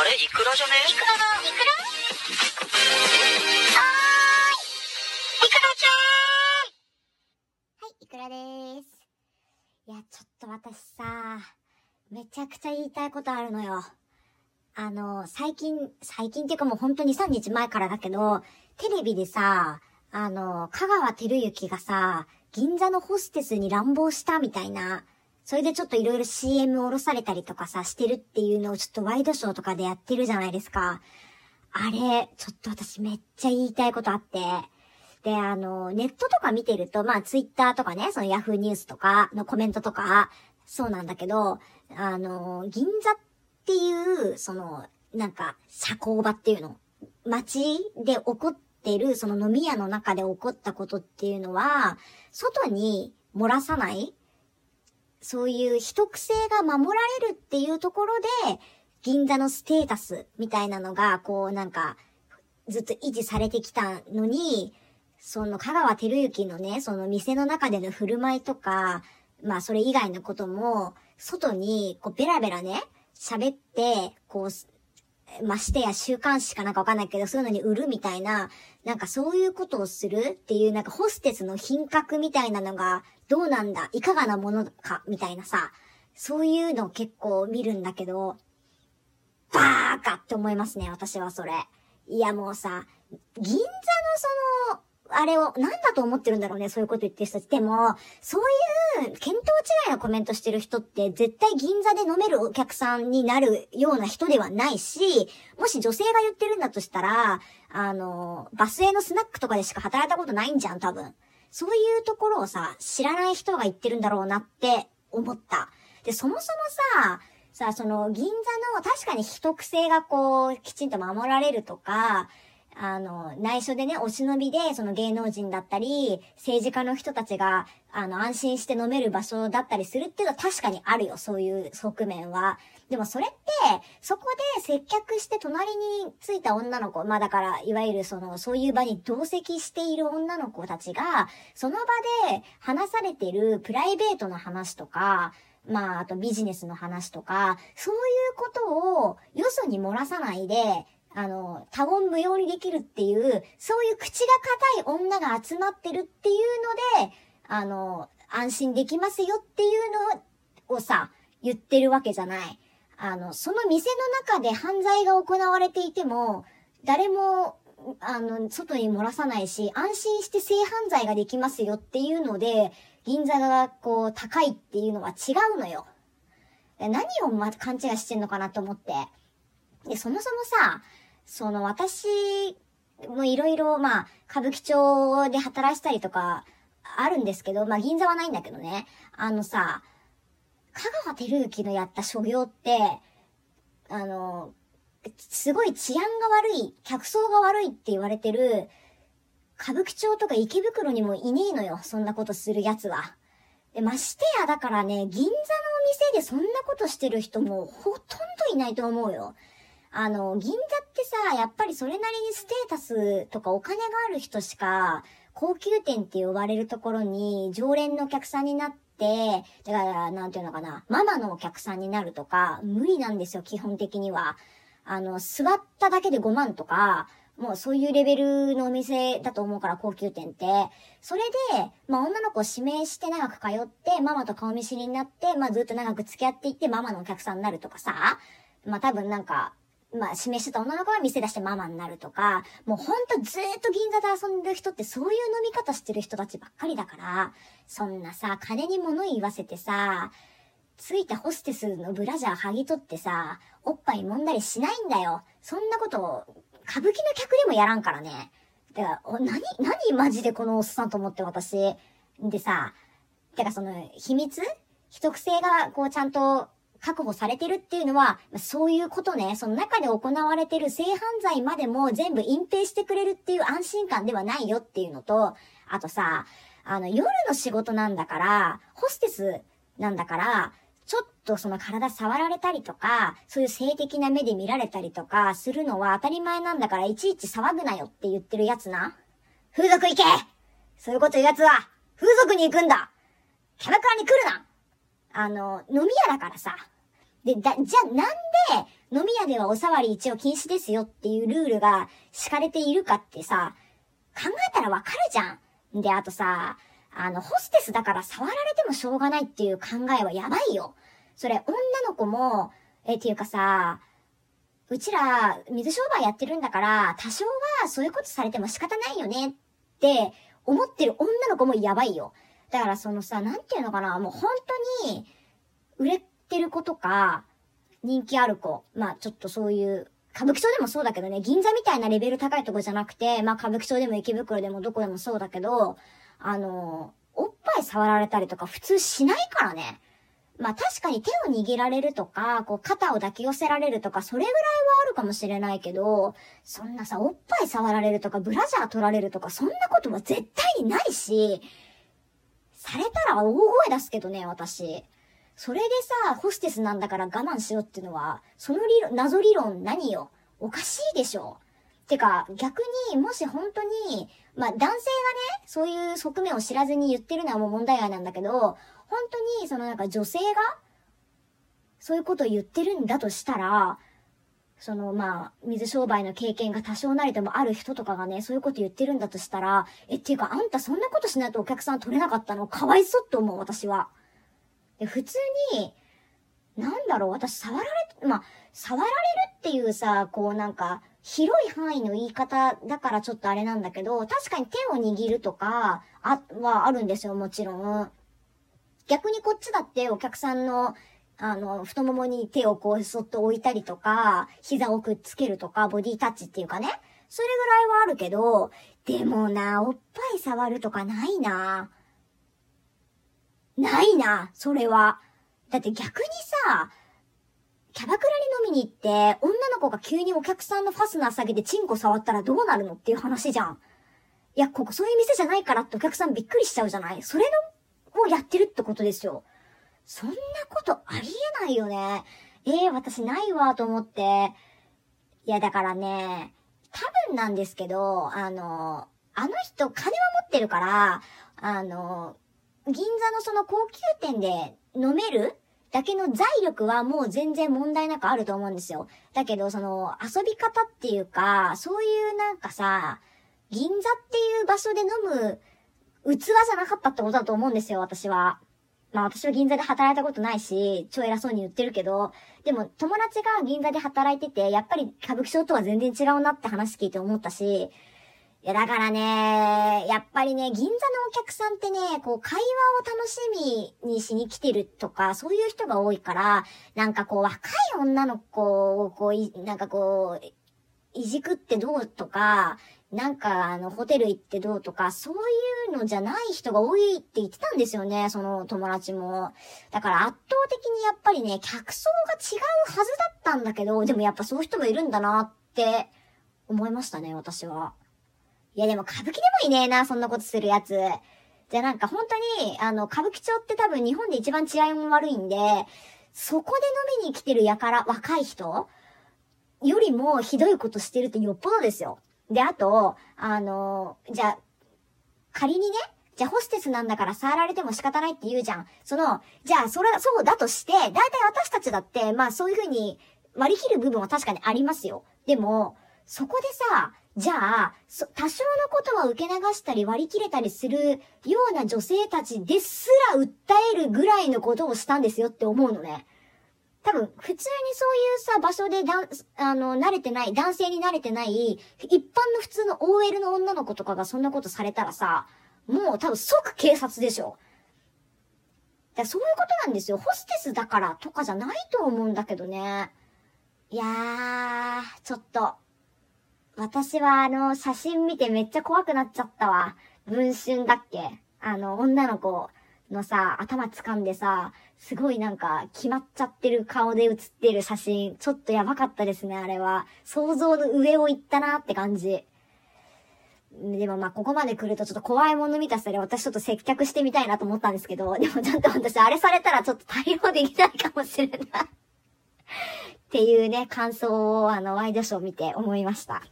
あれ？イクラじゃね？イクラの、イクラはーい。イクラちゃんはい、イクラです。いや、ちょっと私さ、めちゃくちゃ言いたいことあるのよ。あの、最近、最近っていうかもうほんと2、3日前からだけど、テレビでさ、あの、香川照之がさ、銀座のホステスに乱暴したみたいな、それでちょっといろいろ CM 降ろされたりとかさ、してるっていうのをちょっとワイドショーとかでやってるじゃないですか。あれ、ちょっと私めっちゃ言いたいことあって。で、あの、ネットとか見てると、まあ、ツイッターとかね、そのヤフーニュースとかのコメントとか、そうなんだけど、あの、銀座っていう、その、なんか、社交場っていうの。街で起こってる、その飲み屋の中で起こったことっていうのは、外に漏らさないそういう秘匿性が守られるっていうところで、銀座のステータスみたいなのが、こうなんか、ずっと維持されてきたのに、その香川照之のね、その店の中での振る舞いとか、まあそれ以外のことも、外にこうベラベラね、喋って、こう、ましてや週刊誌かなんかわかんないけど、そういうのに売るみたいな、なんかそういうことをするっていう、なんかホステスの品格みたいなのが、どうなんだ？いかがなものか？みたいなさ、そういうの結構見るんだけど、バーカって思いますね、私はそれ。いやもうさ、銀座のその、あれを、なんだと思ってるんだろうね、そういうこと言ってる人たち。でも、そういう、見当違いのコメントしてる人って、絶対銀座で飲めるお客さんになるような人ではないし、もし女性が言ってるんだとしたら、あの、バスへのスナックとかでしか働いたことないんじゃん、多分。そういうところをさ、知らない人が言ってるんだろうなって思った。で、そもそもさ、さ、その、銀座の確かに秘匿性がこう、きちんと守られるとか、あの、内緒でね、お忍びで、その芸能人だったり、政治家の人たちが、あの、安心して飲める場所だったりするっていうのは確かにあるよ、そういう側面は。でもそれって、そこで接客して隣に着いた女の子、まあだから、いわゆるその、そういう場に同席している女の子たちが、その場で話されてるプライベートな話とか、まあ、あとビジネスの話とか、そういうことをよそに漏らさないで、あの、多言無用にできるっていう、そういう口が硬い女が集まってるっていうので、あの、安心できますよっていうのをさ、言ってるわけじゃない。あの、その店の中で犯罪が行われていても、誰も、あの、外に漏らさないし、安心して性犯罪ができますよっていうので、銀座がこう、高いっていうのは違うのよ。何をま、勘違いしてんのかなと思って。で、そもそもさ、その私もいろいろ、まあ、歌舞伎町で働いたりとか、あるんですけど、まあ、銀座はないんだけどね。あのさ、香川照之のやった所業って、あの、すごい治安が悪い、客層が悪いって言われてる、歌舞伎町とか池袋にもいねえのよ、そんなことする奴は。で、ましてや、だからね、銀座のお店でそんなことしてる人もほとんどいないと思うよ。あの、銀座ってさ、やっぱりそれなりにステータスとかお金がある人しか、高級店って呼ばれるところに常連のお客さんになって、だから、なんていうのかな、ママのお客さんになるとか、無理なんですよ、基本的には。あの、座っただけで5万とか、もうそういうレベルのお店だと思うから、高級店って。それで、まあ女の子を指名して長く通って、ママと顔見知りになって、まあずっと長く付き合っていって、ママのお客さんになるとかさ、まあ多分なんか、まあ、示してた女の子は店出してママになるとか、もうほんとずーっと銀座で遊んでる人ってそういう飲み方してる人たちばっかりだから、そんなさ、金に物言わせてさ、ついたホステスのブラジャー剥ぎ取ってさ、おっぱい揉んだりしないんだよ。そんなことを、歌舞伎の客でもやらんからね。だから、何、何マジでこのおっさんと思って私。でさ、てかその、秘密？秘匿性がこうちゃんと確保されてるっていうのは、そういうことね、その中で行われてる性犯罪までも全部隠蔽してくれるっていう安心感ではないよっていうのと、あとさ、あの、夜の仕事なんだから、ホステスなんだから、ちょっとその体触られたりとか、そういう性的な目で見られたりとかするのは当たり前なんだから、いちいち騒ぐなよって言ってるやつな。風俗行け!そういうこと言うやつは、風俗に行くんだ!キャバクラに来るな!あの、飲み屋だからさ。で、だ、じゃあなんで、飲み屋ではおさわり一応禁止ですよっていうルールが敷かれているかってさ、考えたらわかるじゃん。で、あとさ、あの、ホステスだから触られてもしょうがないっていう考えはやばいよ。それ、女の子も、え、っていうかさ、うちら、水商売やってるんだから、多少はそういうことされても仕方ないよねって思ってる女の子もやばいよ。だからそのさ、なんていうのかな、もう本当に、売れてる子とか、人気ある子、まあちょっとそういう、歌舞伎町でもそうだけどね、銀座みたいなレベル高いとこじゃなくて、まあ歌舞伎町でも池袋でもどこでもそうだけど、あの、おっぱい触られたりとか普通しないからね。まあ確かに手を握られるとか、こう肩を抱き寄せられるとか、それぐらいはあるかもしれないけど、そんなさ、おっぱい触られるとか、ブラジャー取られるとか、そんなことは絶対にないし、されたら大声出すけどね、私。それでさ、ホステスなんだから我慢しろっていうのは、その理論、謎理論何よおかしいでしょてか、逆に、もし本当に、まあ、男性がね、そういう側面を知らずに言ってるのはもう問題外なんだけど、本当に、そのなんか女性が、そういうことを言ってるんだとしたら、そのまあ、水商売の経験が多少なりともある人とかがね、そういうこと言ってるんだとしたら、え、っていうかあんたそんなことしないとお客さん取れなかったの？かわいそうって思う、私は。で、普通に、なんだろう、私触られ、まあ、触られるっていうさ、こうなんか、広い範囲の言い方だからちょっとあれなんだけど、確かに手を握るとか、あ、はあるんですよ、もちろん。逆にこっちだってお客さんの、あの、太ももに手をこうそっと置いたりとか、膝をくっつけるとか、ボディタッチっていうかね。それぐらいはあるけど、でもな、おっぱい触るとかないな。ないな、それは。だって逆にさ、キャバクラに飲みに行って、女の子が急にお客さんのファスナー下げてチンコ触ったらどうなるのっていう話じゃん。いや、ここそういう店じゃないからってお客さんびっくりしちゃうじゃないそれの、をやってるってことですよ。そんなことありえないよね。ええー、私ないわと思って。いや、だからね、多分なんですけど、あの、あの人金は持ってるから、あの、銀座のその高級店で飲めるだけの財力はもう全然問題なくあると思うんですよ。だけど、その、遊び方っていうか、そういうなんかさ、銀座っていう場所で飲む器じゃなかったってことだと思うんですよ、私は。まあ私は銀座で働いたことないし、超偉そうに言ってるけど、でも友達が銀座で働いてて、やっぱり歌舞伎町とは全然違うなって話聞いて思ったし、いや、だからね、やっぱりね、銀座のお客さんってね、こう、会話を楽しみにしに来てるとか、そういう人が多いから、なんかこう、若い女の子を、こう、なんかこう、いじくってどうとか、なんか、あの、ホテル行ってどうとか、そういうのじゃない人が多いって言ってたんですよね、その友達も。だから圧倒的にやっぱりね、客層が違うはずだったんだけど、でもやっぱそういう人もいるんだなって思いましたね、私は。いやでも歌舞伎でもいねえな、そんなことするやつ。じゃあなんか本当に、あの、歌舞伎町って多分日本で一番治安も悪いんで、そこで飲みに来てるやから、若い人よりもひどいことしてるってよっぽどですよ。で、あと、あの、じゃあ、仮にね、じゃあホステスなんだから触られても仕方ないって言うじゃん。その、じゃあそれ、そうだとして、だいたい私たちだって、まあそういう風に割り切る部分は確かにありますよ。でも、そこでさ、じゃあ、多少のことは受け流したり割り切れたりするような女性たちですら訴えるぐらいのことをしたんですよって思うのね。多分、普通にそういうさ、場所でだん、あの、慣れてない、男性に慣れてない、一般の普通の OL の女の子とかがそんなことされたらさ、もう多分即警察でしょ。だそういうことなんですよ。ホステスだからとかじゃないと思うんだけどね。いやー、ちょっと、私はあの、写真見てめっちゃ怖くなっちゃったわ。文春だっけ？あの、女の子のさ、頭掴んでさ、すごいなんか、決まっちゃってる顔で写ってる写真、ちょっとやばかったですね、あれは。想像の上を行ったなって感じ。でもまあ、ここまで来るとちょっと怖いもの見たさで私ちょっと接客してみたいなと思ったんですけど、でもちょっと私あれされたらちょっと対応できないかもしれないっていうね、感想をあの、ワイドショー見て思いました。